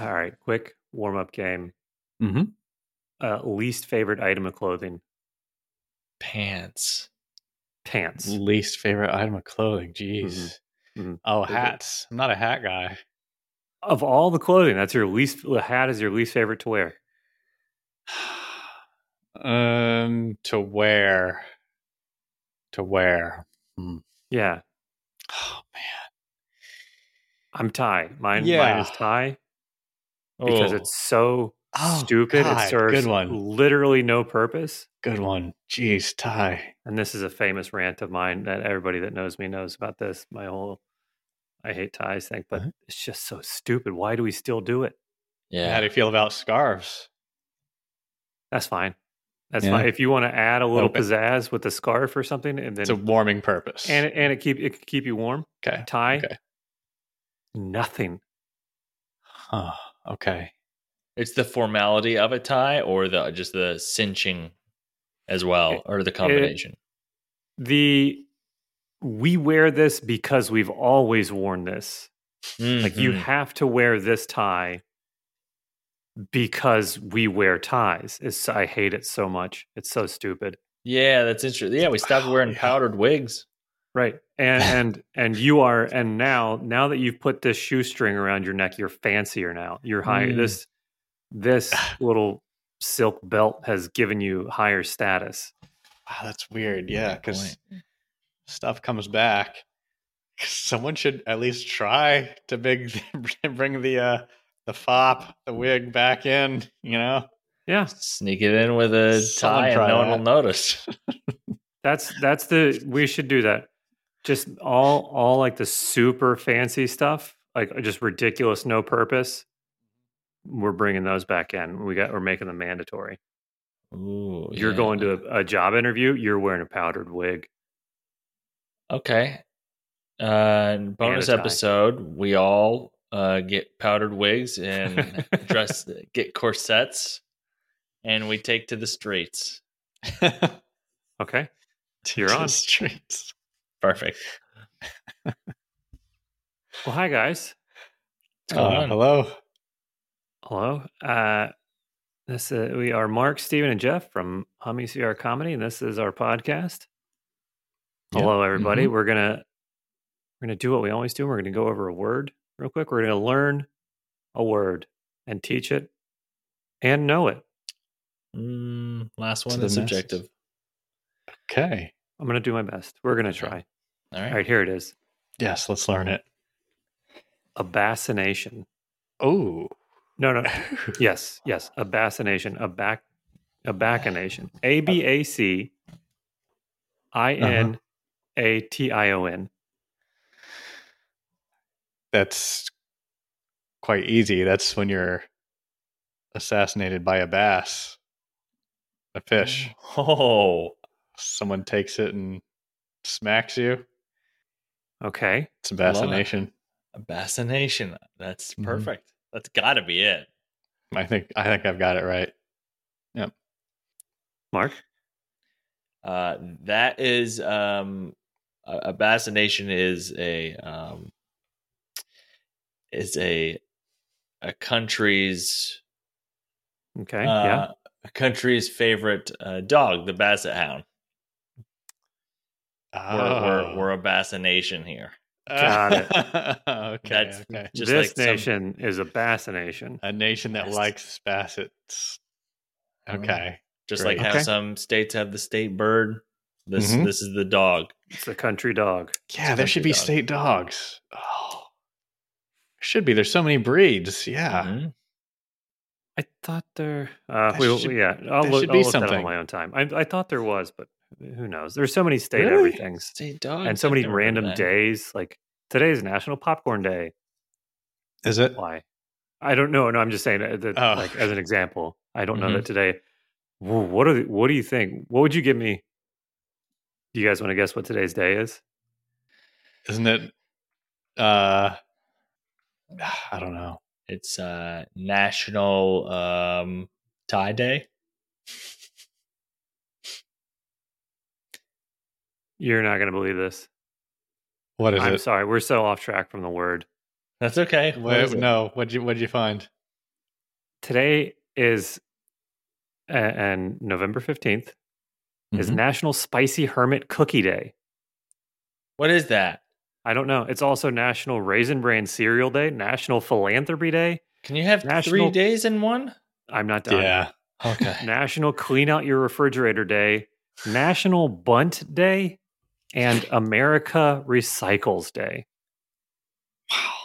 All right, quick warm up game. Mm-hmm. Uh, least favorite item of clothing: Pants. pants. Least favorite item of clothing. Jeez. Mhm. Oh, hats. I'm not a hat guy. Of all the clothing, that's your least. The hat is your least favorite to wear. um, to wear. To wear. Yeah, Oh man. I'm tie. Mine, mine Yeah. is tie because Oh. it's so Oh, stupid. God, it serves good one. literally no purpose. Good one. Jeez, tie. And this is a famous rant of mine that everybody that knows me knows about this. My whole I hate ties thing, but Uh-huh. it's just so stupid. Why do we still do it? Yeah. How do you feel about scarves? That's fine. That's Yeah. fine. If you want to add a little bit. pizzazz with a scarf or something, and then It's a warming purpose. and it, and it keep it could keep you warm. okay. Tie, Okay. nothing. Huh. Okay. It's the formality of a tie or the just the cinching as well, It- or the combination. The we wear this because we've always worn this. Like you Mhm. have to wear this tie because we wear ties. It's I hate it so much. It's so stupid. Yeah, that's interesting. Yeah, we stopped Oh, wearing yeah. powdered wigs. Right. And and and you are and now now that you've put this shoestring around your neck, you're fancier now. You're higher. Mm. this this little silk belt has given you higher status. Wow, that's weird. Yeah, because stuff comes back. Someone should at least try to big bring the uh the fop, the wig back in. You know, Yeah. Sneak it in with a Someone tie and try no one will notice. That's that's the we should do that. Just all all like the super fancy stuff, like just ridiculous no purpose. We're bringing those back in. We got we're making them mandatory. Ooh, You're yeah. going to a, a job interview, you're wearing a powdered wig. Okay. Uh, bonus episode. We all uh, get powdered wigs and dress, get corsets, and we take to the streets. Okay. You're on. Streets. Perfect. Well, hi guys. Uh, hello. Hello. Uh, this uh, we are Mark, Steven, and Jeff from Hummy CR Comedy, and this is our podcast. Yeah. Hello, everybody. Mhm. We're gonna we're gonna do what we always do. We're gonna go over a word real quick. We're gonna learn a word and teach it and know it. Mm, last one is subjective. Okay. I'm gonna do my best. We're gonna try. All All right. right, here it is. Yes, let's learn it. A bassination. Oh. No, no. yes, yes. A bassination. A back. A bachination. A B A C. I N A T I O N. That's quite easy. That's when you're assassinated by a bass, a fish. Oh, Someone takes it and smacks you. Okay. It's a bassination. a bassination. That's Mhm. perfect. That's got to be it. I think I think I've got it right. Yep. Mark. Uh, that is um, a, a bassination is a um, is a a country's Okay. uh, yeah. a country's favorite uh, dog, the basset hound. We're, Oh. we're, we're a bassination here. Got it. okay. That's okay. just this like some- nation is a bassination. A nation that Yes. likes bassets. Okay. just Great. like how Okay. some states have the state bird. This Mhm. this is the dog. It's the country dog. Yeah, there should be dog. state dogs. Oh. There should be. There's so many breeds. Yeah. Mhm. I thought there. Uh, That we, should- yeah, I'll there look, should I'll be look that on my own time. I, I thought there was, but who knows? There's so many state Really? everythings State dog. and so many never heard of random days. Like today is National Popcorn Day. Is it? Why? I don't know. No, I'm just saying that, that, Oh. like as an example. I don't know Mhm. that today. What are the, what do you think? What would you give me? Do you guys want to guess what today's day is? Isn't it? Uh, I don't know. It's uh National um Tie Day. You're not going to believe this. What is I'm it? sorry, we're so off track from the word. That's okay. What What- is no, what'd you what'd you find? Today is uh, and November 15th is Mhm. National Spicy Hermit Cookie Day. What is that? I don't know. It's also National Raisin Bran Cereal Day, National Philanthropy Day. Can you have three days in one? I'm not done. Yeah. Okay. National Clean Out Your Refrigerator Day, National Bunt Day, and America Recycles Day.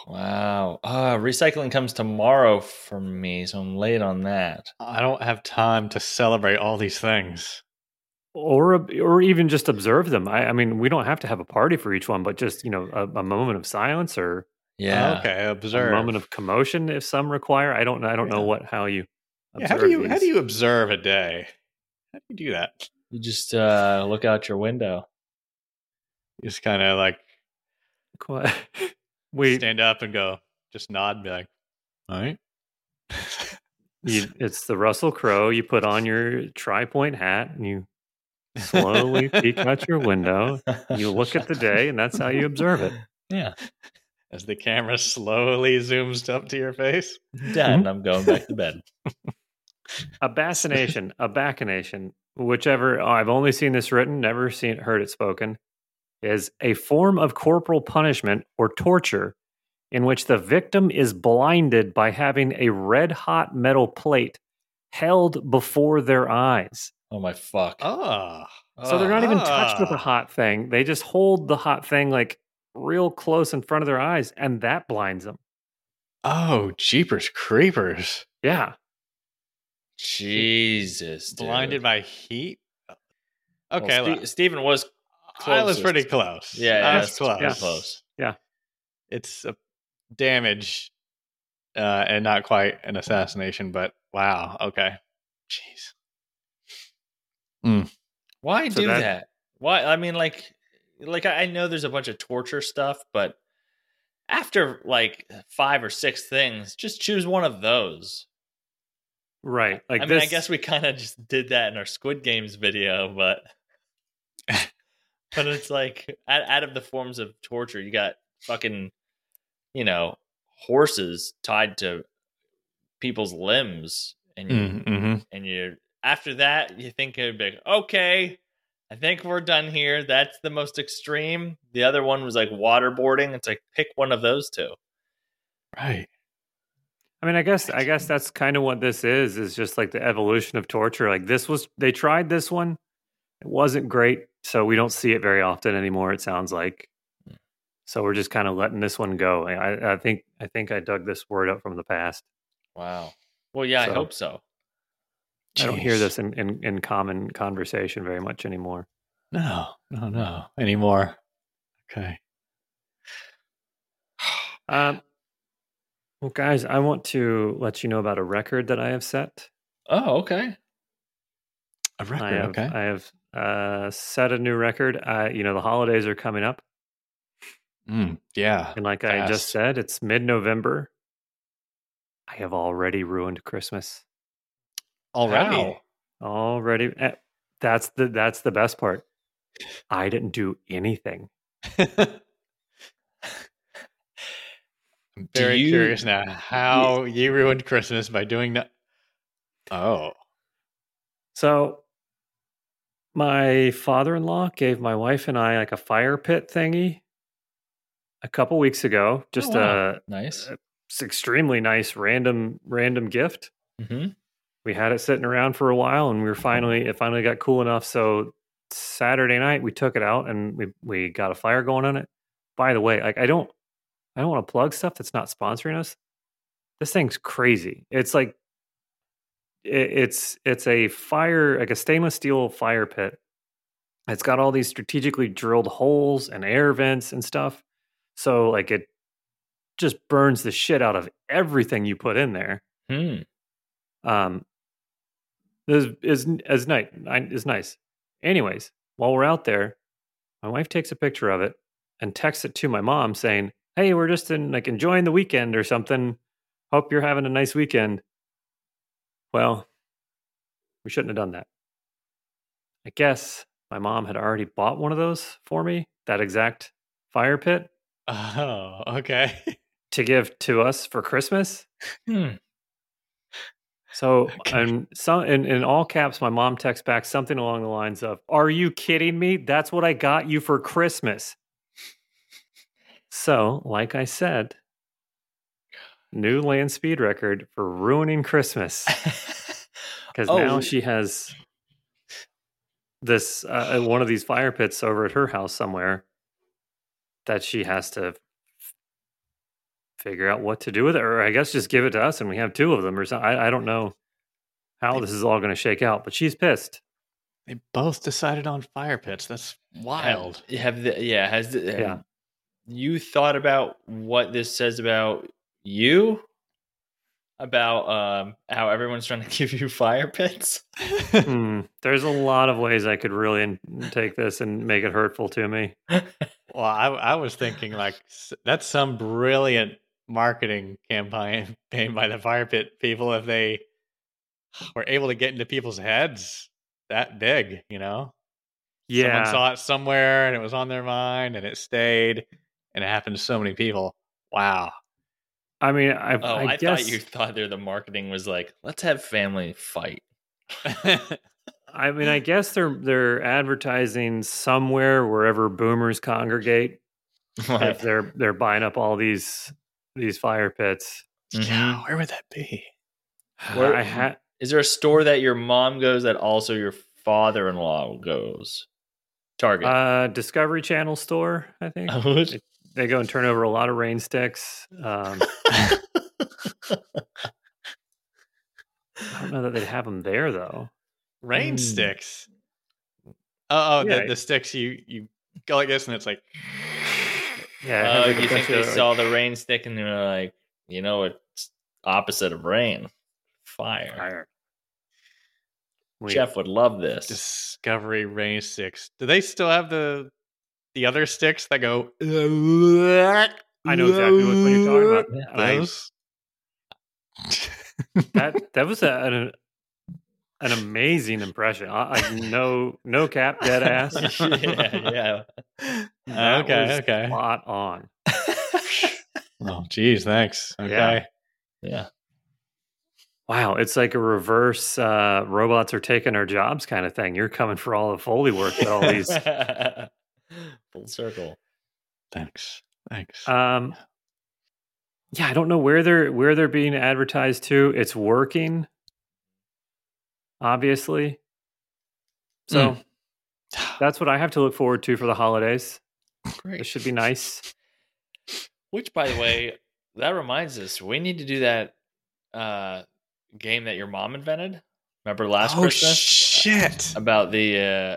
Wow. Uh, recycling comes tomorrow for me, so I'm late on that. I don't have time to celebrate all these things. Or, or even just observe them. I, I mean, we don't have to have a party for each one, but just you know, a, a moment of silence or Yeah. Okay, a observe. moment of commotion if some require. I don't. I don't know what how you. Yeah, how observe do you how do you observe a day? How do you do that? You just uh, look out your window. You just kind of like Qu- we stand up and go, just nod and be like, all right. you, it's the Russell Crowe. You put on your tri point hat and you slowly peek out your window. You look at the day, and that's how you observe it. Yeah. As the camera slowly zooms up to your face. Done. Mm-hmm. I'm going back to bed. A bassination, a bacchination, whichever. oh, I've only seen this written, never seen heard it spoken. Is a form of corporal punishment or torture in which the victim is blinded by having a red hot metal plate held before their eyes. Oh my fuck. Ah. So they're not even touched with a Ah. hot thing. They just hold the hot thing like real close in front of their eyes, and that blinds them. Oh, jeepers creepers. Yeah. Jesus. dude. Blinded by heat. Well, Okay, Ste- look, Stephen was I was pretty close. Yeah, I was that's close. pretty close. It's a damage, uh, and not quite an assassination, but wow. Okay, jeez. Why So do that- that, Why? I mean, like, like I know there's a bunch of torture stuff, but after like five or six things, just choose one of those. Right. Like I mean. I guess we kind of just did that in our Squid Games video, but but it's like out, out of the forms of torture, you got fucking, you know, horses tied to people's limbs, and you Mm-hmm. and you after that you think it'd be like, okay i think we're done here that's the most extreme the other one was like waterboarding it's like pick one of those two Right. I mean, I guess I guess that's kind of what this is. Is just like the evolution of torture. Like this was they tried this one, it wasn't great, so we don't see it very often anymore. It sounds like, hmm. so we're just kind of letting this one go. I, I think I think I dug this word up from the past. wow well yeah i hope so I don't hear this in, in, in common conversation very much anymore. No, no, no anymore. Okay. Um, well, guys, I want to let you know about a record that I have set. oh okay A record. I have okay. I have uh, set a new record. Uh, you know, the holidays are coming up. Mm, yeah. And like I just said, it's mid November. I have already ruined Christmas. Already. Already. eh, That's the that's the best part. I didn't do anything. I'm very you- curious now how you ruined Christmas by doing that. Oh. So my father-in-law gave my wife and I like a fire pit thingy a couple weeks ago. Just Oh, wow. a nice it's extremely nice random random gift. hmm we had it sitting around for a while and we were finally it finally got cool enough. So saturday night we took it out and we we got a fire going on it. By the way like i don't i don't want to plug stuff that's not sponsoring us. This thing's crazy. It's like it, it's it's a fire like a stainless steel fire pit. It's got all these strategically drilled holes and air vents and stuff. So like it just burns the shit out of everything you put in there. Hmm. um is is is nice is nice anyways while we're out there my wife takes a picture of it and texts it to my mom saying hey we're just in like enjoying the weekend or something hope you're having a nice weekend well we shouldn't have done that i guess my mom had already bought one of those for me that exact fire pit Oh, okay. to give to us for Christmas. Hmm. So, Okay. and some in, in all caps, my mom texts back something along the lines of, "Are you kidding me? That's what I got you for Christmas." So, like I said, new land speed record for ruining Christmas because now Oh. she has this uh, one of these fire pits over at her house somewhere that she has to figure out what to do with it, or I guess just give it to us and we have two of them, or something. I, I don't know how this is all going to shake out, but she's pissed. They both decided on fire pits. That's wild. Have, have the, yeah, has the, have Yeah. you thought about what this says about you? About um, how everyone's trying to give you fire pits? Hmm, there's a lot of ways I could really in- take this and make it hurtful to me. Well, I, I was thinking like that's some brilliant marketing campaign campaign by the fire pit people if they were able to get into people's heads that big, you know? Yeah. Someone saw it somewhere and it was on their mind and it stayed and it happened to so many people. Wow. I mean, I, Oh, I, I, guess thought you thought there the marketing was like, let's have family fight. I mean, I guess they're they're advertising somewhere wherever boomers congregate. if they're they're buying up all these these fire pits. yeah, where would that be? Where- I had Is there a store that your mom goes that also your father-in-law goes? Target. uh Discovery Channel store. I think Oh, they go and turn over a lot of rain sticks. Um, I don't know that they'd have them there though. Rain Mm. sticks. Oh, oh Yeah. the, the sticks you you go like this and it's like Yeah, it uh, like, you think they like- saw the rain stick and they're like, you know, it's opposite of rain, fire. fire. We- Jeff would love this. Discovery rain sticks. Do they still have the the other sticks that go? I know exactly what you're talking about. And I- Those. that that was a, an an amazing impression. I, I no no cap dead ass. yeah, yeah. That okay, was okay. spot on. Oh, geez, thanks. Okay. Yeah. yeah. Wow, it's like a reverse uh, robots are taking our jobs kind of thing. You're coming for all the Foley work that all these. Full circle. Thanks. Thanks. Um, yeah, I don't know where they're where they're being advertised to. It's working, obviously. So that's what I have to look forward to for the holidays. Great. It should be nice. Which, by the way, that reminds us, we need to do that uh, game that your mom invented. Remember last oh Christmas shit! about the uh,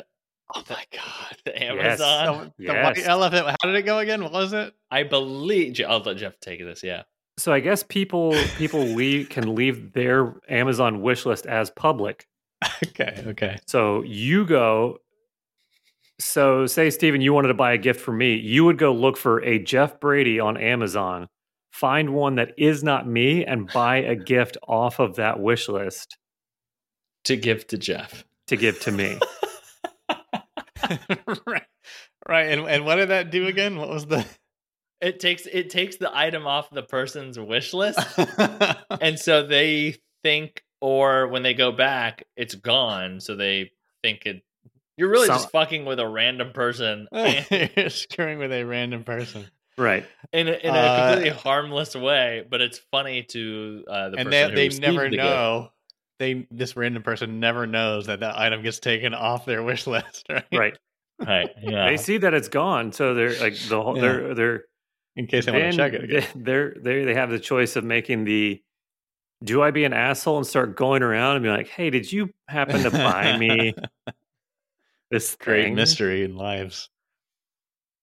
Oh my god! the Yes. Amazon? The, the white elephant. How did it go again? What was it? I believe I'll let Jeff take this. Yeah. So I guess people people leave, can leave their Amazon wish list as public. Okay. Okay. So you go. So say Steven, you wanted to buy a gift for me. You would go look for a Jeff Brady on Amazon, find one that is not me, and buy a gift off of that wish list To give to Jeff. to give to me. right. Right. And and what did that do again? What was the? It takes it takes the item off the person's wish list, and so they think, or when they go back, it's gone. So they think it. You're really Some- just fucking with a random person You're screwing with a random person, Right. in a, in a Uh, completely harmless way, but it's funny to uh, the and person they who they never the gift. know. They this random person never knows that that item gets taken off their wish list. Right. Right. Right? Yeah. They see that it's gone, so they're like the whole Yeah. they're they're In case they want to check it again. they're they they have the choice of making the do I be an asshole and start going around and be like, hey, did you happen to buy me this great thing? mystery in lives.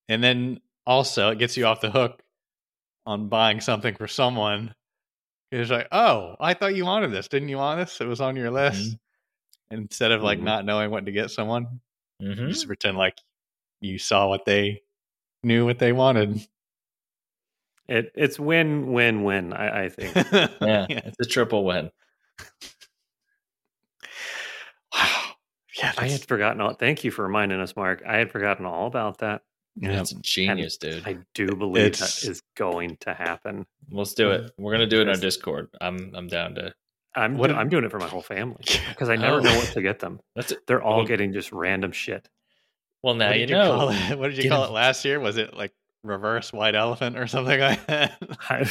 And then also it gets you off the hook on buying something for someone. It's like, oh, I thought you wanted this. Didn't you want this? It was on your list. Instead of like Mhm. not knowing what to get someone, Mhm. you just pretend like you saw what they knew what they wanted. It it's win win win. I, I think. Yeah, yeah. it's a triple win. Wow. Yeah. I had forgotten all. Thank you for reminding us, Mark. I had forgotten all about that. Yeah, That's genius, dude. I do believe It's- that is going to happen. Let's do it. We're gonna do it on Yes. Discord. I'm I'm down to. I'm What- do- I'm doing it for my whole family because I never Oh. know what to oh. get them. That's it. They're all Well- getting just random shit. Well, now what you did you know. call it? What did you Get call him. it last year? Was it like reverse white elephant or something like that? I,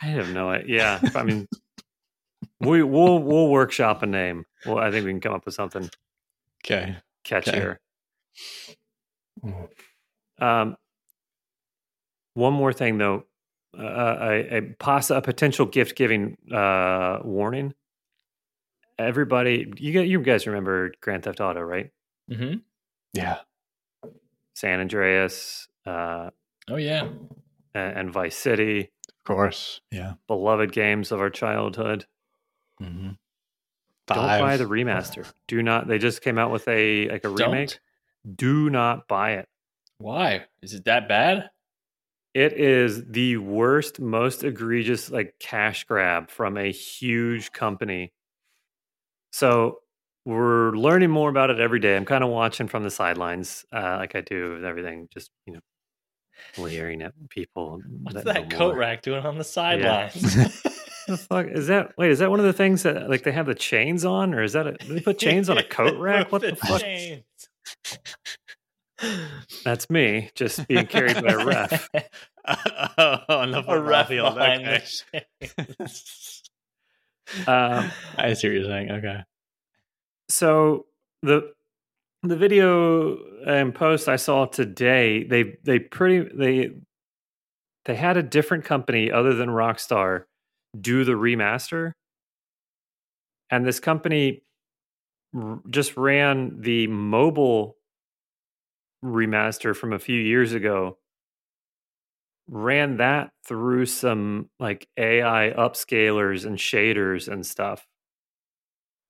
I have no idea. Yeah, I mean, we we'll we'll workshop a name. Well, I think we can come up with something okay. catchier. Um, one more thing though, uh, a, a, poss- a potential gift giving uh, warning. Everybody, you got you guys remember Grand Theft Auto, right? hmm Yeah. San Andreas uh, Oh yeah. and, and Vice City, Of course. Yeah. beloved games of our childhood. Mm-hmm. Don't buy the remaster. Do not. They just came out with a like a remake. Don't. Do not buy it. Why is it that bad? It is the worst, most egregious like cash grab from a huge company. So we're learning more about it every day. I'm kind of watching from the sidelines, uh, like I do with everything. Just you know, leering at people. What's that that coat more. rack doing on the sidelines? The fuck is that? Wait, is that one of the things that like they have the chains on, or is that a, they put chains on a coat rack? What the fuck? chains. That's me just being carried by a ref. the A ref behind Okay. the chains. Um, I see what you're saying. Okay. So the the video and post I saw today, they they pretty they they had a different company other than Rockstar do the remaster, and this company r- just ran the mobile remaster from a few years ago. Ran that through some like AI upscalers and shaders and stuff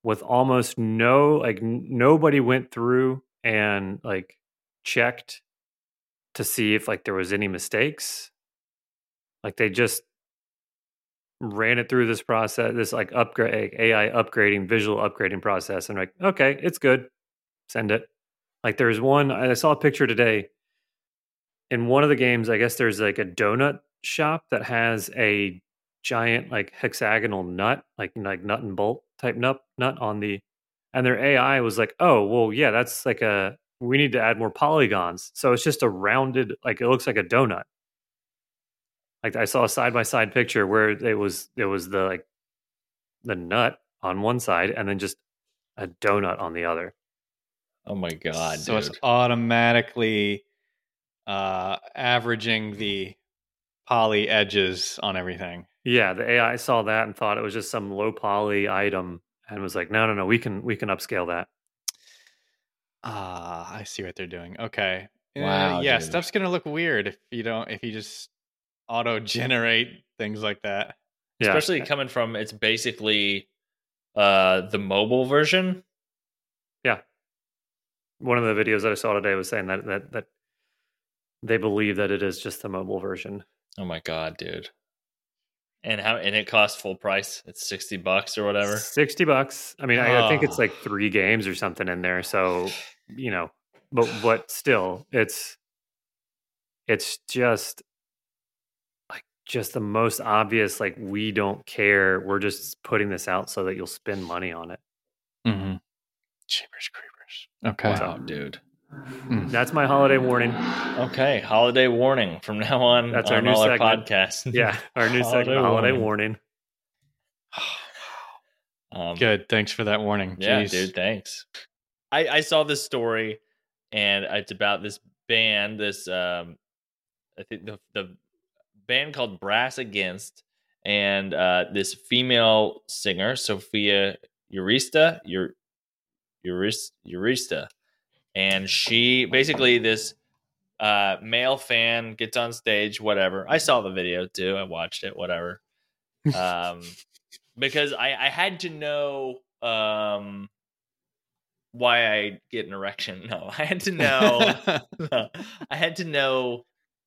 with almost no like nobody went through and like checked to see if like there was any mistakes. Like they just ran it through this process this like upgrade ai upgrading visual upgrading process and like okay it's good. Send it. Like there's one i saw a picture today. In one of the games i guess there's like a donut shop that has a giant like hexagonal nut like like nut and bolt type nut nut on the and their ai was like oh well yeah that's like a we need to add more polygons so it's just a rounded like it looks like a donut like i saw a side by side picture where it was it was the like the nut on one side and then just a donut on the other Oh my god, so dude. it's automatically uh, averaging the poly edges on everything. Yeah the ai saw that and thought it was just some low poly item and was like no no no we can we can upscale that Ah, I see what they're doing. Okay. Uh, Wow, yeah, dude. stuff's gonna look weird if you don't if you just auto generate things like that. yeah Especially coming from it's basically uh the mobile version. Yeah. One of the videos that I saw today was saying that that that they believe that it is just the mobile version. Oh my god, dude. And how and it costs full price. It's 60 bucks or whatever. Sixty bucks. I mean, I, I think it's Oh. like three games or something in there. So you know, but but still, it's it's just like just the most obvious. Like we don't care. We're just putting this out so that you'll spend money on it. Mm-hmm. Cheapers creepers. Okay. Wow, dude. That's my holiday warning. Okay, holiday warning from now on. That's our new all our segment. podcasts. Yeah, our new Holiday segment, holiday warning. warning. Um, Good. Thanks for that warning. Yeah, Jeez. dude. Thanks. I I saw this story, and it's about this band. This um, I think the the band called Brass Against, and uh, this female singer Sophia Urista, Eur, Euris, Urista, and she basically this uh, male fan gets on stage. Whatever. I saw the video too. I watched it. Whatever. Um, because I I had to know um why I get an erection. No, I had to know. I had to know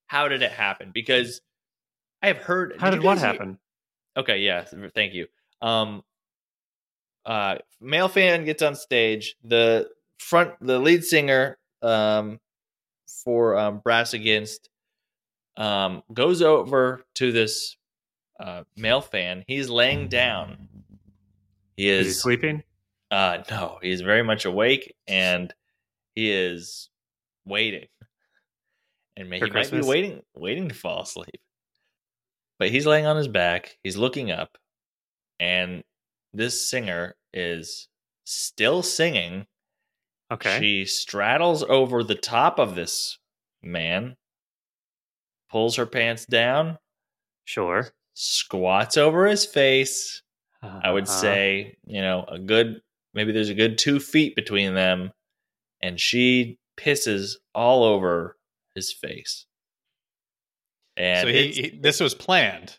how did it happen because I have heard. How you did what guys hear- happen? Okay, yeah, thank you. Um, uh, male fan gets on stage. The front, the lead singer, um, for um, Brass Against um, goes over to this uh, male fan. He's laying down. He Is he sleeping? uh, no, he's very much awake and he is waiting. And may, he might be waiting, waiting to fall asleep. But he's laying on his back. He's looking up, and this singer is still singing. Okay. She straddles over the top of this man, pulls her pants down, sure. squats over his face, I would Uh-huh. say, you know, a good maybe there's a good two feet between them, and she pisses all over his face. And so he, he, this was planned.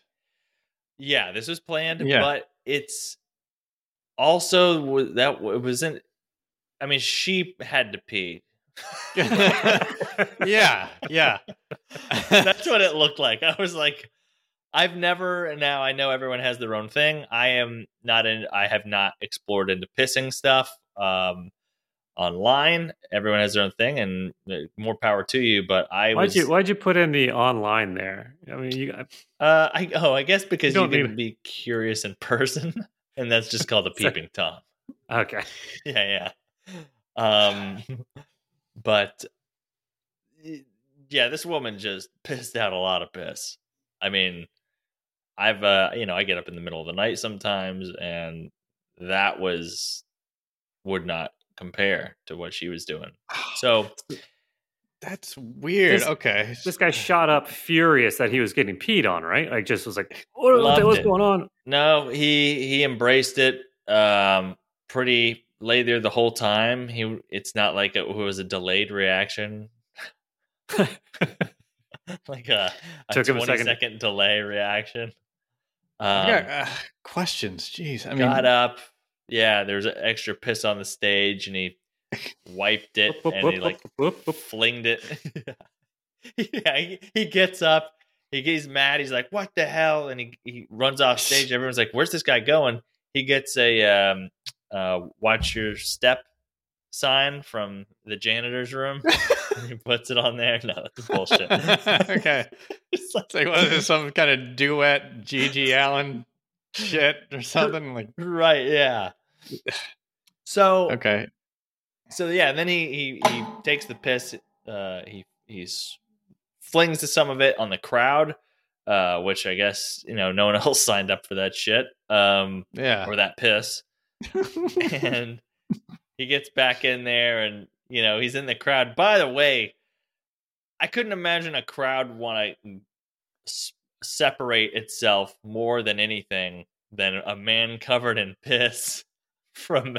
yeah, this was planned, Yeah. but it's also that it wasn't. I mean, she had to pee. yeah, yeah. That's what it looked like. I was like, I've never. and Now I know everyone has their own thing. I am not in. I have not explored into pissing stuff um, online. Everyone has their own thing, and uh, more power to you. But I Why'd was. you Why'd you put in the online there? I mean, you uh, I oh, I guess because you, don't can be curious in person, and that's just called a peeping tom. okay. yeah, yeah. Um, but yeah, this woman just pissed out a lot of piss. I mean, I've uh, you know, I get up in the middle of the night sometimes, and that was would not compare to what she was doing. So That's weird. This- okay. This guy shot up furious that he was getting peed on, right? Like, just was like, what, what what's it. going on? no, he he embraced it. Um, pretty lay there the whole time. He it's not like it was a delayed reaction. like a, a Took him a 20 second. second delay reaction. Um, got, uh, questions. Jeez. I mean, got up. Yeah, there was an extra piss on the stage, and he wiped it, and he like flinged it. yeah, he, he gets up. He gets mad. He's like, "What the hell?" And he, he runs off stage. Everyone's like, "Where's this guy going?" He gets a um, uh, "Watch your step" sign from the janitor's room. he puts it on there. No, that's bullshit. okay. It's like- It's like what is this, some kind of duet GG Allin shit or something? Like right? Yeah. So okay. so yeah, then he he he takes the piss. Uh, he he's flings to some of it on the crowd, uh, which I guess you know no one else signed up for that shit, um, Yeah. or that piss. and he gets back in there, and you know he's in the crowd. By the way, I couldn't imagine a crowd want to s- separate itself more than anything than a man covered in piss from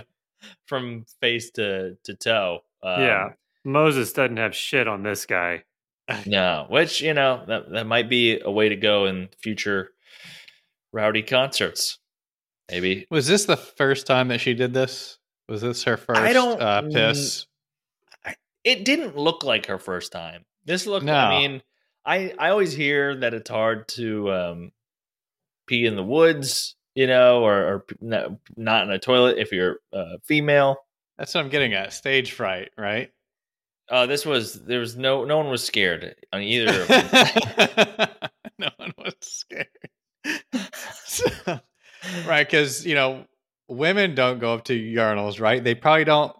from face to to toe. Um, yeah. Moses doesn't have shit on this guy. no, which you know that that might be a way to go in future rowdy concerts. Maybe Was this the first time that she did this? Was this her first I don't- uh, piss? it didn't look like her first time. This looked. No. I mean, I I always hear that it's hard to um, pee in the woods, you know, or, or not in a toilet if you're uh, female. That's what I'm getting at. Stage fright, right? Uh, this was there was no no one was scared on either. of them. no one was scared. So- right, because you know, women don't go up to urinals, right? They probably don't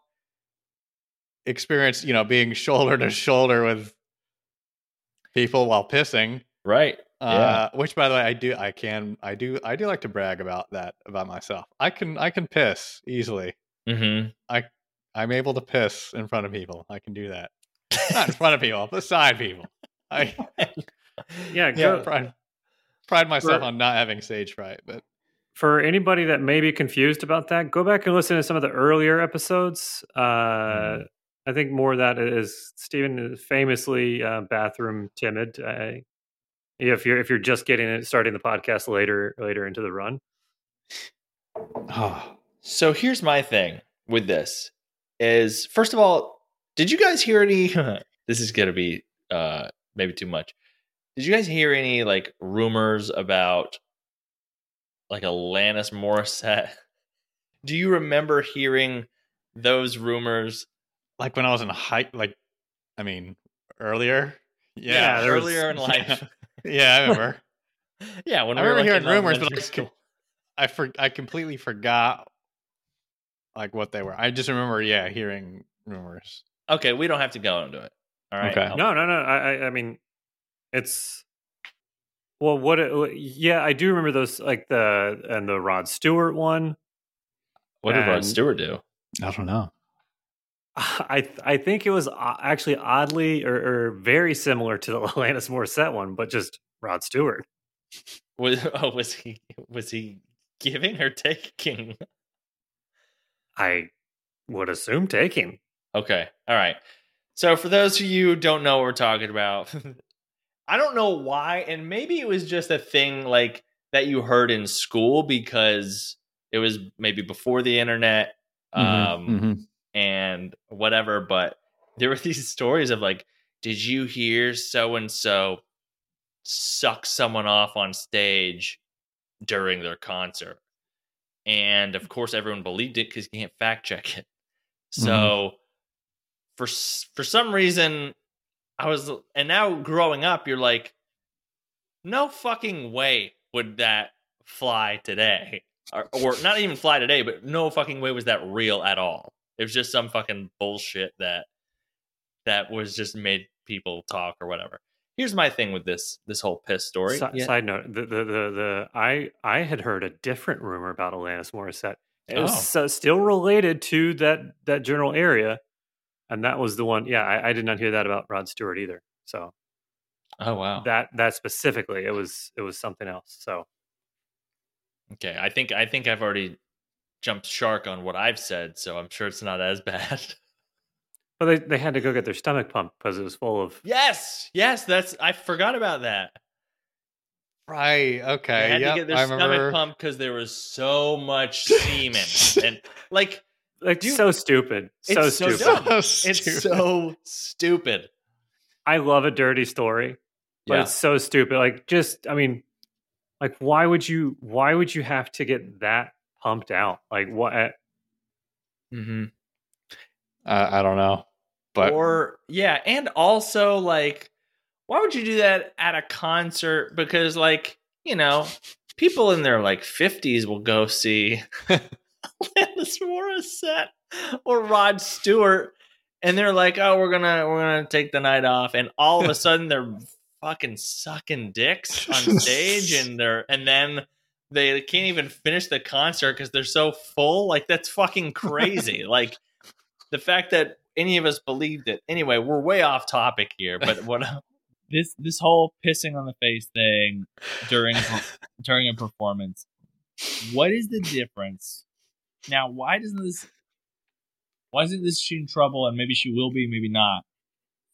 experience, you know, being shoulder to shoulder with people while pissing. right. Uh, which by the way, I do I can I do I do like to brag about that about myself. I can I can piss easily. Mm-hmm. I'm able to piss in front of people. I can do that. Not in front of people, beside people. I Yeah, Yeah. pride, pride myself For- on not having stage fright, but for anybody that may be confused about that, go back and listen to some of the earlier episodes. Uh, Mm-hmm. I think more of that is Stephen is famously uh, bathroom timid. Uh, if you're if you're just getting it, starting the podcast later later into the run, oh, So here's my thing with this: is first of all, did you guys hear any? this is gonna be uh, maybe too much. Did you guys hear any like rumors about like Alanis Morissette? Do you remember hearing those rumors? like when I was in high, like I mean, earlier. Yeah, Yeah, there was- earlier in life. yeah, I remember. yeah, when I we remember like hearing in rumors, but elementary I, com- I for I completely forgot like what they were. I just remember, yeah, hearing rumors. Okay, we don't have to go into it. All right. Okay. I'll- No, no, no. I, I, I mean, it's well, what? Yeah, I do remember those, like the and the Rod Stewart one. What did Rod Stewart do? I don't know. I I think it was uh, actually oddly or, or very similar to the Alanis Morissette one, but just Rod Stewart. Was oh was he was he giving or taking? I would assume taking. Okay. All right. So for those of you who don't know what we're talking about, I don't know why, and maybe it was just a thing like that you heard in school because it was maybe before the internet mm-hmm, um mm-hmm. and whatever, but there were these stories of like, did you hear so and so suck someone off on stage during their concert? And of course everyone believed it because you can't fact check it. Mm-hmm. So for for some reason I was and now growing up you're like no fucking way would that fly today or, or not even fly today but no fucking way was that real at all it was just some fucking bullshit that that was just made people talk or whatever here's my thing with this this whole piss story Si- Yeah. Side note: the, the the the I I had heard a different rumor about Alanis Morissette. It was Oh. so- still related to that that general area, and that was the one. Yeah, I, I did not hear that about Rod Stewart either. So oh wow that that specifically, it was it was something else. So okay i think i think i've already jumped shark on what i've said so i'm sure it's not as bad But they, they had to go get their stomach pumped because it was full of. Yes, yes, that's I forgot about that. Right. They Okay. had yep, to get their I stomach remember. pumped because there was so much semen, and like Like Dude, so stupid, so it's stupid. dumb. So it's stupid. so stupid. I love a dirty story, but Yeah, it's so stupid. Like just, I mean, like why would you? Why would you have to get that pumped out? Like what? mm-hmm. Uh, I don't know, but or yeah, and also like, why would you do that at a concert? Because like you know, people in their like fifties will go see Alanis Morissette or Rod Stewart, and they're like, "Oh, we're gonna we're gonna take the night off," and all of a sudden they're fucking sucking dicks on stage, and they're and then they can't even finish the concert because they're so full. Like that's fucking crazy. like the fact that any of us believed it. Anyway, we're way off topic here, but what this this whole pissing on the face thing during during a performance what is the difference now why doesn't this why isn't this she in trouble and maybe she will be maybe not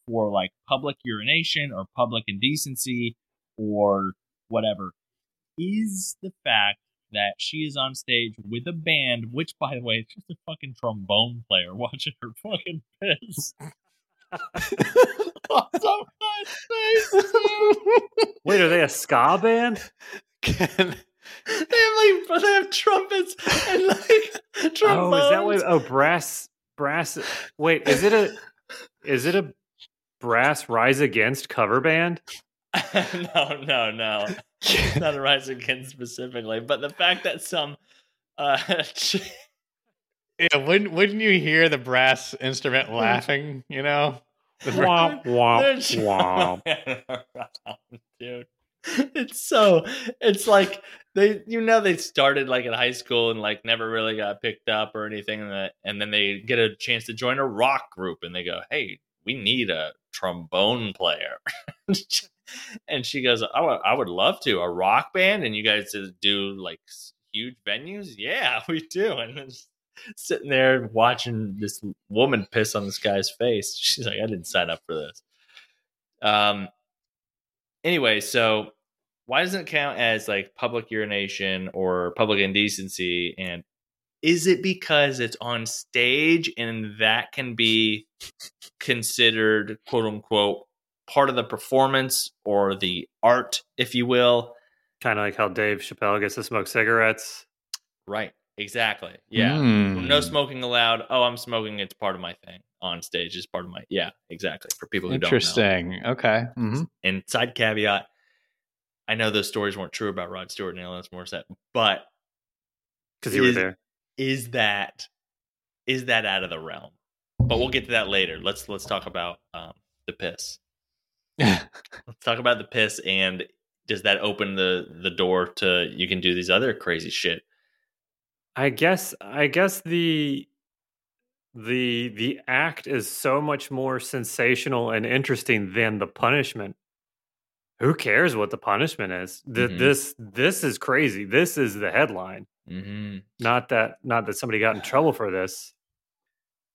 for like public urination or public indecency or whatever? Is the fact that she is on stage with a band which by the way is just a fucking trombone player watching her fucking piss. On somebody's face Wait, are they a ska band? Can- they have like they have trumpets and like trombones. Oh, is that what? Oh, brass, brass. Wait, is it a? Is it a brass Rise Against cover band? no, no, no. It's not a Rise Against specifically, but the fact that some uh yeah, wouldn't wouldn't you hear the brass instrument laughing? You know, The bra- Womp womp they're womp. jumping around, dude. It's so it's like they you know they started like in high school and like never really got picked up or anything and that and then they get a chance to join a rock group and they go, Hey, we need a trombone player. and she goes, I would, I would love to. A rock band and you guys do like huge venues? Yeah, we do. And sitting there watching this woman piss on this guy's face. She's like, I didn't sign up for this. Um anyway, so why doesn't it count as like public urination or public indecency? And is it because it's on stage and that can be considered quote unquote part of the performance or the art, if you will? Kind of like how Dave Chappelle gets to smoke cigarettes. Right. Exactly. Yeah. Mm. No smoking allowed. Oh, I'm smoking. It's part of my thing. On stage is part of my yeah exactly for people who don't. Interesting. Okay. hmm And side caveat, I know those stories weren't true about Rod Stewart and Alanis Morissette, but because you were there. is that is that out of the realm? But we'll get to that later. Let's let's talk about um, the piss. Let's talk about the piss and does that open the the door to you can do these other crazy shit? I guess I guess the the the act is so much more sensational and interesting than the punishment. Who cares what the punishment is? Th- Mhm. This this is crazy. This is the headline. Mm-hmm. Not that not that somebody got in trouble for this.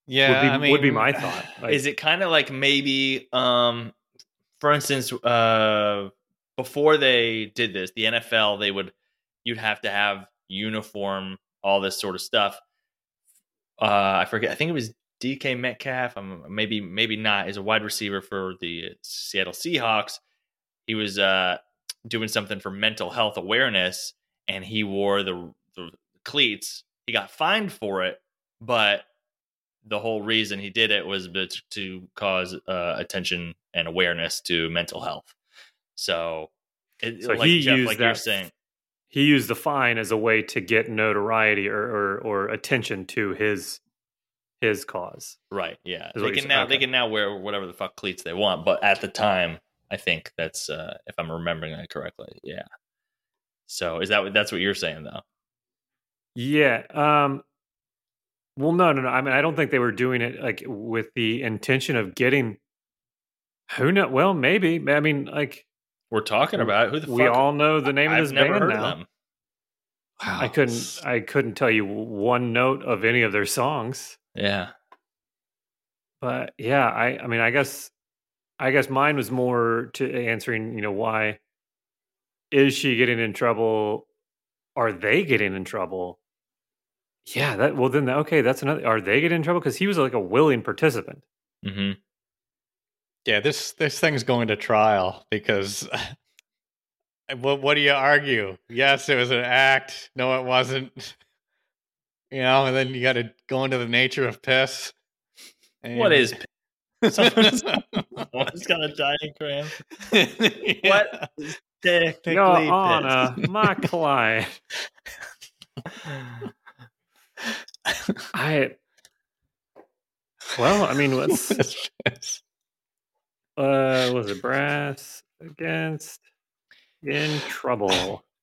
Yeah. would be I mean, would be my thought. Like, is it kind of like maybe um for instance uh before they did this the nfl they would you'd have to have uniform all this sort of stuff uh i forget i think it was dk metcalf um, maybe maybe not is a wide receiver for the seattle seahawks he was uh doing something for mental health awareness and he wore the, the cleats he got fined for it but the whole reason he did it was to cause uh, attention and awareness to mental health. So, it, So like he Jeff, used like you're saying, he used the fine as a way to get notoriety or or, or attention to his his cause. right? Yeah, they can now they can now wear whatever the fuck cleats they want, but at the time, I think that's uh, if I'm remembering that correctly. Yeah. So is that what that's what you're saying though? Yeah. Um well no no no. I mean I don't think they were doing it like with the intention of getting who know well maybe. I mean like We're talking about who the we fuck? all know the name I've of this never band heard now. of them. Wow. I couldn't I couldn't tell you one note of any of their songs. Yeah. But yeah, I I mean I guess I guess mine was more to answering, you know, why is she getting in trouble? Are they getting in trouble? Yeah, that well then okay, that's another are they getting in trouble? Because he was like a willing participant. hmm Yeah, this this thing's going to trial because what what do you argue? Yes, it was an act. No, it wasn't. You know, and then you got to go into the nature of piss. What And- is someone's, someone's got a diagram? Yeah. What technically Your? Honor, my client. I well, I mean, what's What is piss? Uh was it brass against in trouble?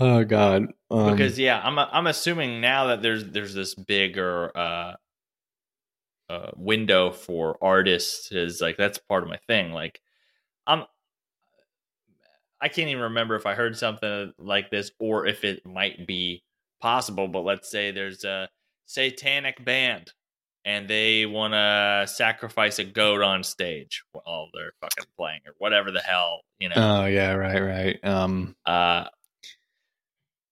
Oh God! Um, because yeah, I'm I'm assuming now that there's there's this bigger uh, uh, window for artists is like that's part of my thing. Like I'm I can't even remember if I heard something like this or if it might be possible. But let's say there's a satanic band and they want to sacrifice a goat on stage while they're fucking playing or whatever the hell you know. oh yeah, right, right. Um, Uh,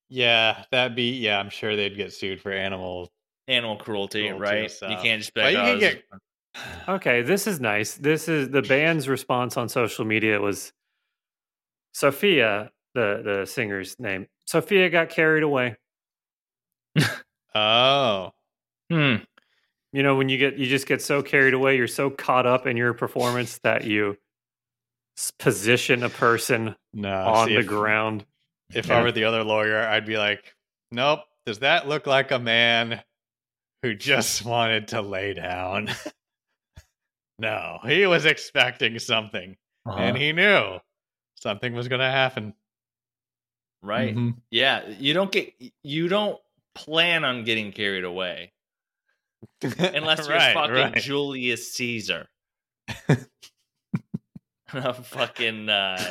yeah, that'd be yeah. I'm sure they'd get sued for animal. animal cruelty, Cruelty right? You can't just be like, you "Oh, can get- Okay, this is nice. This is the band's response on social media was Sophia, the the singer's name. Sophia got carried away. Oh, Hmm. You know, when you get you just get so carried away, you're so caught up in your performance that you position a person no. on see, the if, ground. If Yeah. I were the other lawyer, I'd be like, nope. Does that look like a man who just wanted to lay down? no, he was expecting something, Uh-huh. and he knew something was going to happen. right? Mhm. Yeah, you don't get you don't plan on getting carried away unless you're Right, fucking right. Julius Caesar. a fucking uh,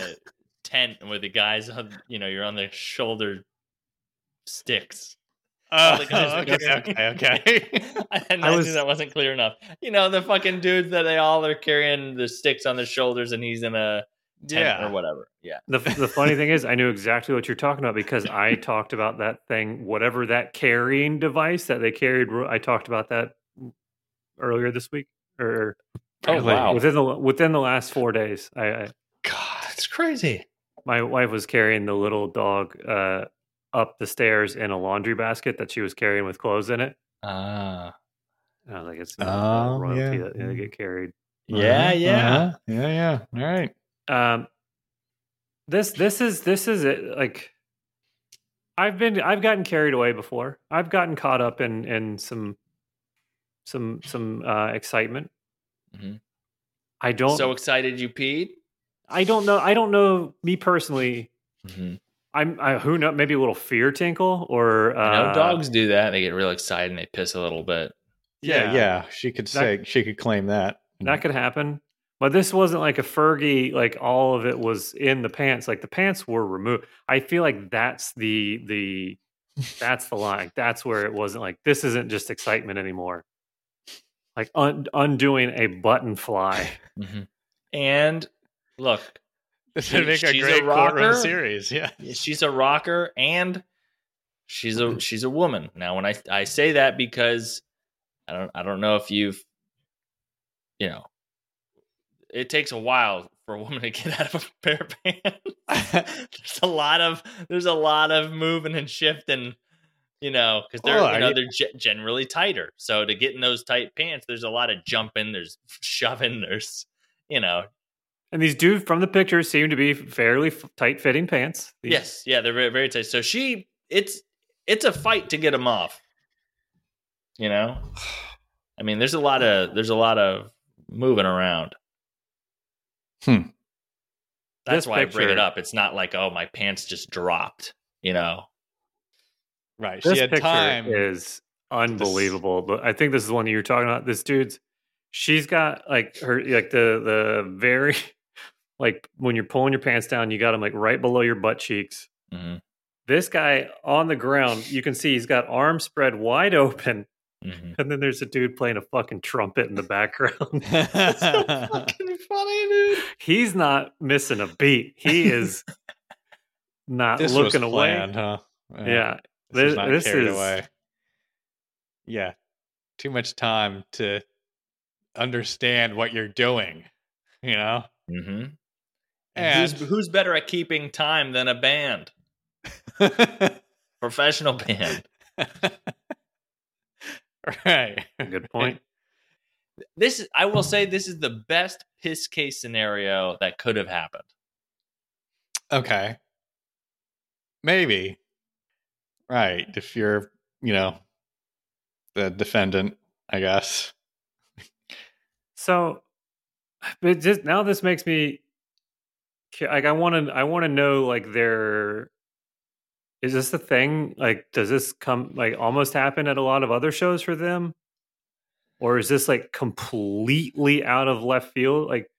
tent with the guys on, you know, you're on the shoulder sticks. Oh, the okay, okay, okay. I, I, I was- knew that wasn't clear enough. You know, the fucking dudes that they all are carrying the sticks on their shoulders and he's in a yeah. or whatever. Yeah. The the funny thing is, I knew exactly what you're talking about because I talked about that thing, whatever that carrying device that they carried. I talked about that earlier this week, or Oh, Really? wow. within the within the last four days. I, I God. That's crazy. my wife was carrying the little dog uh, up the stairs in a laundry basket that she was carrying with clothes in it. Ah. I was like, it's Oh, uh, royalty yeah. that they get carried. Yeah, Uh-huh, yeah. uh-huh. yeah, yeah. All right. Um, this this is this is it. Like, I've been I've gotten carried away before. I've gotten caught up in in some some some uh, excitement. Mhm. I don't. So excited you peed. I don't know. I don't know. Me personally, Mm-hmm. I'm. I, who know? Maybe a little fear tinkle or. Uh, I know dogs do that. They get real excited and they piss a little bit. Yeah, yeah. She could say she could claim that. That could happen. But this wasn't like a Fergie, like all of it was in the pants. Like the pants were removed. I feel like that's the the that's the line. That's where it wasn't like this isn't just excitement anymore. Like un- undoing a button fly. Mhm. And look, This would make a She's a great courtroom rocker. series. Yeah. she's a rocker and she's a she's a woman. Now, when I I say that because I don't I don't know if you've you know it takes a while for a woman to get out of a pair of pants. there's a lot of there's a lot of moving and shifting, you know, because they're Oh, you know they're ge- generally tighter. So to get in those tight pants, there's a lot of jumping, there's shoving, there's you know And these dudes from the pictures seem to be fairly tight fitting pants. These- Yes, yeah, they're very very tight. So she, it's it's a fight to get them off. You know, I mean, there's a lot of there's a lot of moving around. Hmm. That's This why I bring it up. It's not like oh my pants just dropped. You know. Right. This she had picture time. is unbelievable. But I think this is the one you're talking about. This dude's she's got like her like the the very like when you're pulling your pants down, you got them like right below your butt cheeks. hmm This guy on the ground, you can see he's got arms spread wide open, hmm and then there's a dude playing a fucking trumpet in the background. So fucking funny, dude. he's not missing a beat. He is not this looking was away. planned, huh? Yeah, This, This- is not this is- away. Yeah. Too much time to understand what you're doing. You know? hmm And who's, who's better at keeping time than a band, professional band? right. Good point. this is I will say this is the best piss case scenario that could have happened. Okay. Maybe. Right. If you're, you know, the defendant, I guess. So, but just now this makes me like I want to I want to know like their is this the thing like does this come like almost happen at a lot of other shows for them or is this like completely out of left field like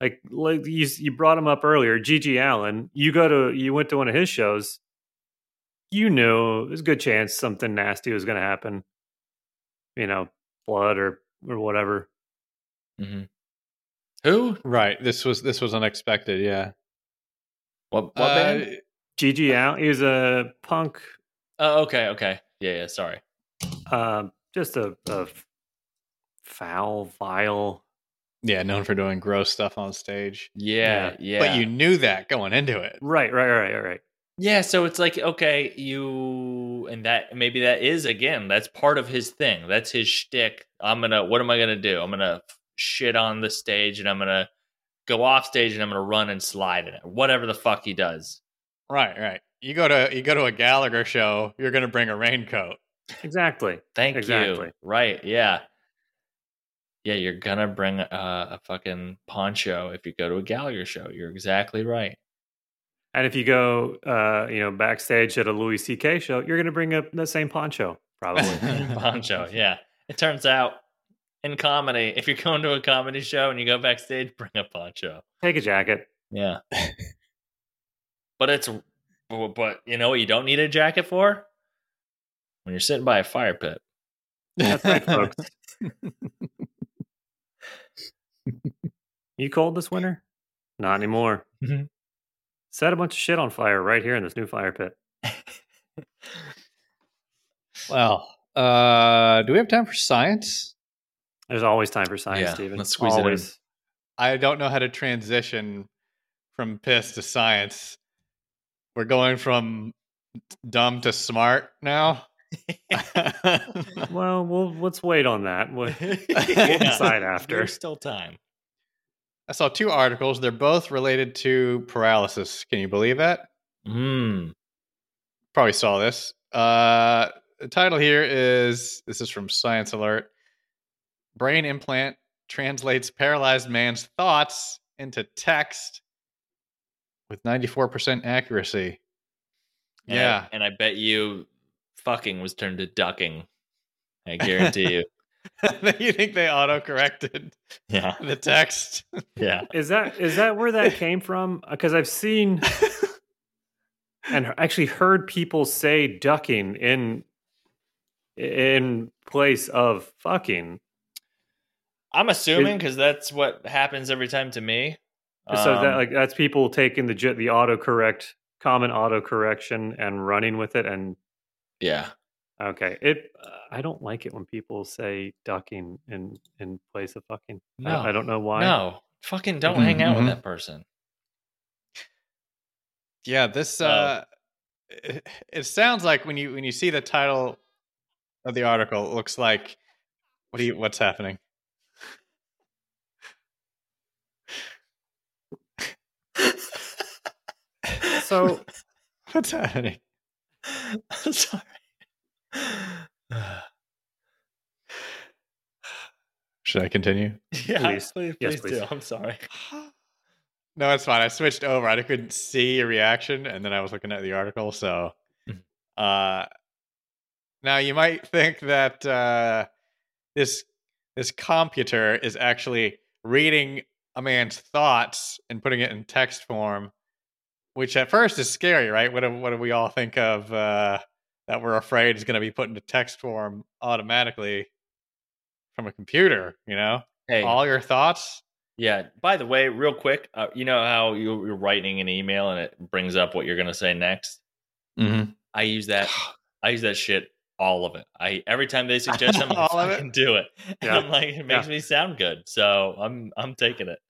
like like you you brought him up earlier GG Allin you go to you went to one of his shows you knew there's a good chance something nasty was going to happen you know blood or or whatever Mm-hmm. Who? Right. This was this was unexpected, yeah. What? What Uh, band? GG Allin. He was a punk, Oh, okay, okay. Yeah, yeah. Sorry. uh, just a foul, vile. yeah, known for doing gross stuff on stage. Yeah, yeah. But you knew that going into it. Right, right, right, right, right. Yeah, so it's like okay, you and that maybe that is again that's part of his thing. That's his shtick. I'm gonna. What am I gonna do? I'm gonna shit on the stage and I'm gonna go off stage and I'm gonna run and slide in it. Whatever the fuck he does. Right, right. You go to you go to a Gallagher show, you're gonna bring a raincoat. Exactly. Thank Exactly. you. Right? Yeah. Yeah, you're gonna bring a, a fucking poncho if you go to a Gallagher show. You're exactly right. And if you go, uh, you know, backstage at a Louis C.K. show, you're going to bring up the same poncho, probably. poncho. Yeah. It turns out in comedy, if you're going to a comedy show and you go backstage, bring a poncho. Take a jacket. Yeah. but it's, but you know what you don't need a jacket for? When you're sitting by a fire pit. That's right, folks. You cold this winter? Not anymore. Mhm. Set a bunch of shit on fire right here in this new fire pit. Well, uh, do we have time for science? There's always time for science, Yeah, Steven. let's squeeze it in. I don't know how to transition from piss to science. We're going from dumb to smart now. Well, we'll let's wait on that. We'll, we'll Yeah. decide after. There's still time. I saw two articles. They're both related to paralysis. Can you believe that? Mm. Probably saw this. Uh, the title here is this is from Science Alert. Brain implant translates paralyzed man's thoughts into text with 94% accuracy. And Yeah. I, and I bet you fucking was turned to ducking. I guarantee you. you think they auto corrected Yeah. the text? Yeah. Is that is that where that came from? Because I've seen and actually heard people say ducking in in place of fucking. I'm assuming because that's what happens every time to me. So that Um, like that's people taking the j- the autocorrect common autocorrection and running with it and yeah. okay it uh, I don't like it when people say ducking in in place of fucking. I, don't- I don't know why. No. Fucking don't Mhm, hang out with that person. Yeah, this Oh. uh it, it sounds like when you when you see the title of the article, it looks like what do you what's happening? So What's happening? I'm sorry. Should I continue? yeah, Please. please, Yes, please do. I'm sorry. No, it's fine. I switched over. I couldn't see your reaction, and then I was looking at the article. So, Mhm. uh, now you might think that uh, this this computer is actually reading a man's thoughts and putting it in text form, which at first is scary, right? What do, what do we all think of uh, that we're afraid is going to be put into text form automatically from a computer? You know, Hey, all your thoughts. yeah. By the way, real quick, uh, you know how you- you're writing an email and it brings up what you're going to say next? Mm-hmm. I use that. I use that shit. All of it. I every time they suggest something, I All of it? do it. And Yeah. I'm like, it makes me sound good, so I'm I'm taking it.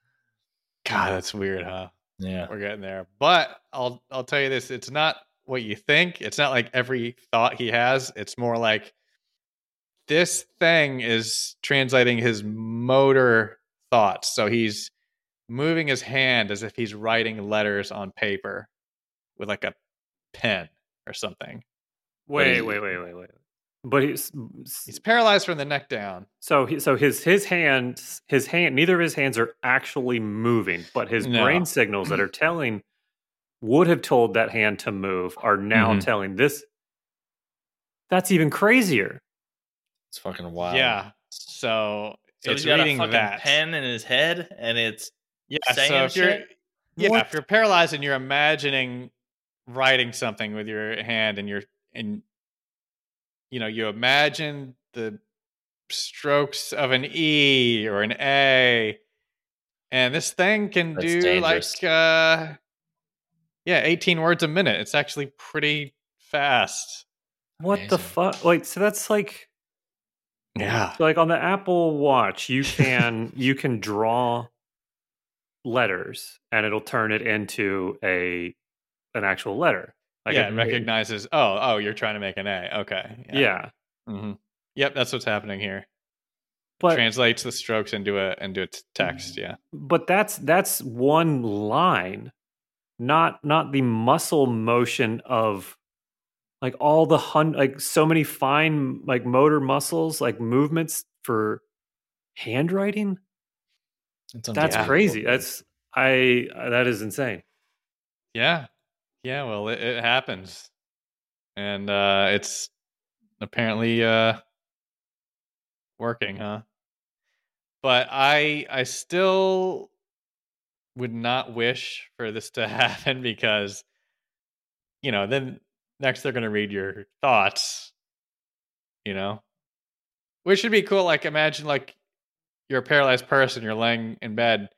God, that's weird, huh? Yeah. We're getting there. But I'll I'll tell you this, it's not what you think. It's not like every thought he has. It's more like this thing is translating his motor thoughts. So he's moving his hand as if he's writing letters on paper with like a pen or something. wait he- wait wait wait wait. But he's He's paralyzed from the neck down. So he, so his his hands his hand neither of his hands are actually moving, but his No. brain signals that are telling would have told that hand to move are now Mhm. telling this. That's even crazier. It's fucking wild. Yeah. So, So it's he's got a reading fucking that. pen in his head, and it's Yeah, saying so if you're yeah, What? if you're paralyzed and you're imagining writing something with your hand and you're and you know, you imagine the strokes of an E or an A and this thing can That's do dangerous. like uh yeah, 18 words a minute. It's actually pretty fast. What the Amazing. fuck? Like so that's like Yeah. like on the Apple Watch you can you can draw letters and it'll turn it into a an actual letter. Like yeah, it- it recognizes, oh, oh, you're trying to make an A. Okay. yeah. hmm Yep, that's what's happening here. But Translates the strokes into a into a t- text. Yeah. but that's that's one line not not the muscle motion of like all the hun like so many fine like motor muscles like movements for handwriting it's that's crazy that's i that is insane Yeah. Yeah, well it, it happens. And uh it's apparently uh working, huh? But I I still would not wish for this to happen because you know, then next they're going to read your thoughts, you know. Which should be cool like imagine like you're a paralyzed person, you're laying in bed,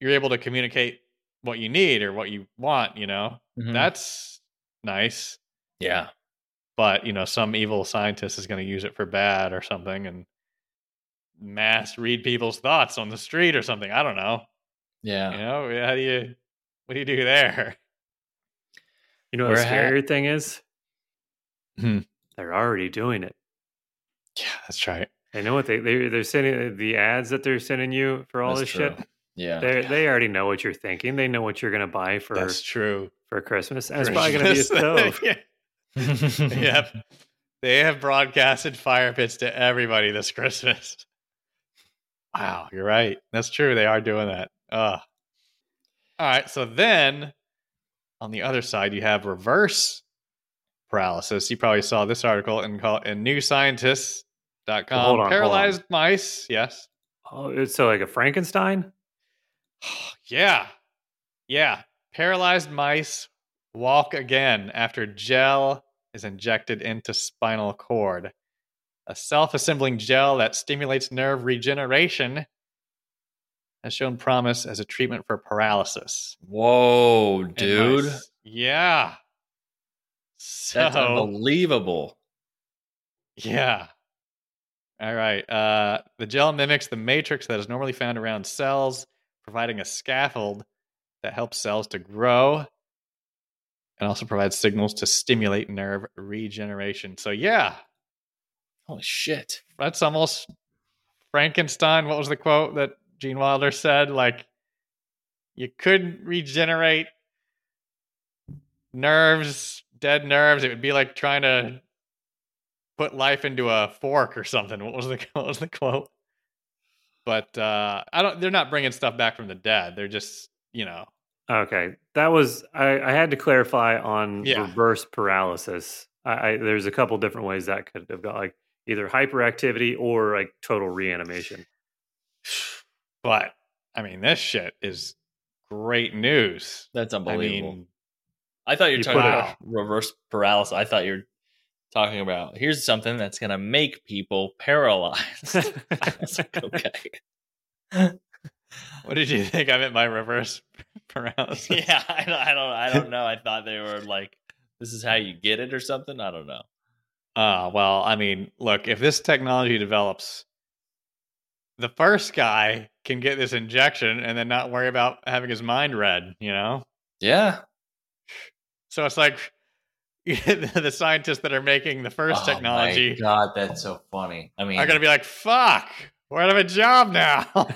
you're able to communicate what you need or what you want, you know. Mhm. That's nice. yeah. But, you know, some evil scientist is going to use it for bad or something and mass read people's thoughts on the street or something. I don't know. Yeah. You know, how do you what do you do there? you know what the We're ha- scarier thing is Hmm. They're already doing it. Yeah, that's right. I know what they they they're sending the ads that they're sending you for all That's this true. shit. Yeah. They they already know what you're thinking. They know what you're gonna buy for That's true. For Christmas. And it's probably gonna be a stove. yeah. yep. They have broadcasted fire pits to everybody this Christmas. Wow, you're right. That's true. They are doing that. Uh. All right. So then on the other side, you have reverse paralysis. You probably saw this article in, call, in newscientists.com. Hold on, hold on. Paralyzed mice. Yes. Oh, it's so like a Frankenstein? yeah. Yeah. Paralyzed mice walk again after gel is injected into spinal cord. A self assembling gel that stimulates nerve regeneration has shown promise as a treatment for paralysis. Whoa, dude. mice. Yeah. So, That's unbelievable. Yeah. All right. Uh, the gel mimics the matrix that is normally found around cells, providing a scaffold that helps cells to grow and also provides signals to stimulate nerve regeneration. So, yeah, Holy shit. that's almost Frankenstein. What was the quote that Gene Wilder said? Like, you couldn't regenerate nerves, dead nerves. It would be like trying to put life into a fork or something. What was the what was the quote? But uh, I don't. They're not bringing stuff back from the dead. They're just you know. Okay. That was I, I had to clarify on Yeah. reverse paralysis. I, I there's a couple different ways that could have got like either hyperactivity or like total reanimation. But I mean, this shit is great news. That's I unbelievable. mean, I thought you were talking put it- about reverse paralysis. I thought you were talking about here's something that's going to make people paralyzed. I was like, okay. what did you think I meant by reverse paralysis? yeah, I don't, I don't, I don't know. I thought they were like, this is how you get it or something. I don't know. Uh, well, I mean, look, if this technology develops, the first guy can get this injection and then not worry about having his mind read, you know? Yeah. So it's like the scientists that are making the first Oh my technology God, that's so funny. I mean, are going to be like, fuck, we're out of a job now.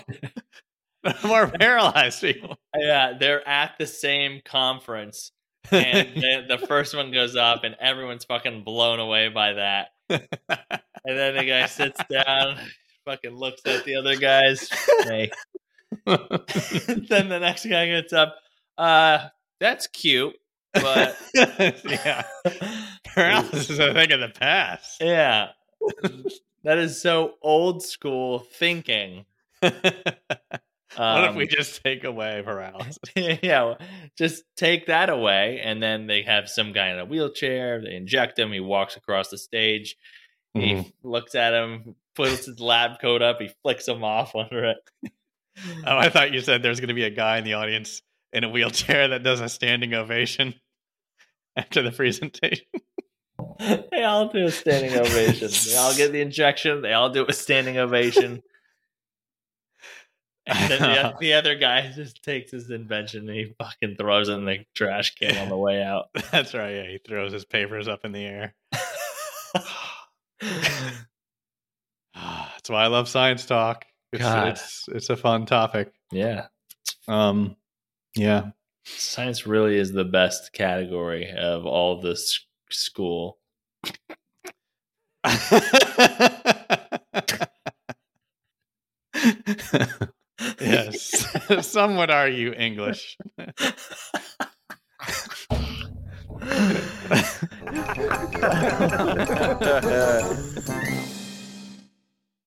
more paralyzed people. yeah, they're at the same conference, and the, the first one goes up, and everyone's fucking blown away by that. And then the guy sits down, fucking looks at the other guys. Hey. then the next guy gets up. Uh, that's cute, but yeah, paralysis is a thing of the past. yeah, that is so old school thinking. What if we Um, just take away paralysis? yeah, just take that away, and then they have some guy in a wheelchair. They inject him. He walks across the stage. Mm-hmm. He looks at him, puts his lab coat up. He flicks him off under it. Oh, I thought you said there's going to be a guy in the audience in a wheelchair that does a standing ovation after the presentation. they all do a standing ovation. They all get the injection. They all do a standing ovation. And then the, the other guy just takes his invention and he fucking throws it in the trash can on the way out. That's right. Yeah, he throws his papers up in the air. That's why I love science talk. It's, God. it's it's a fun topic. yeah. Um, yeah. Science really is the best category of all this school. Yes, some would argue English.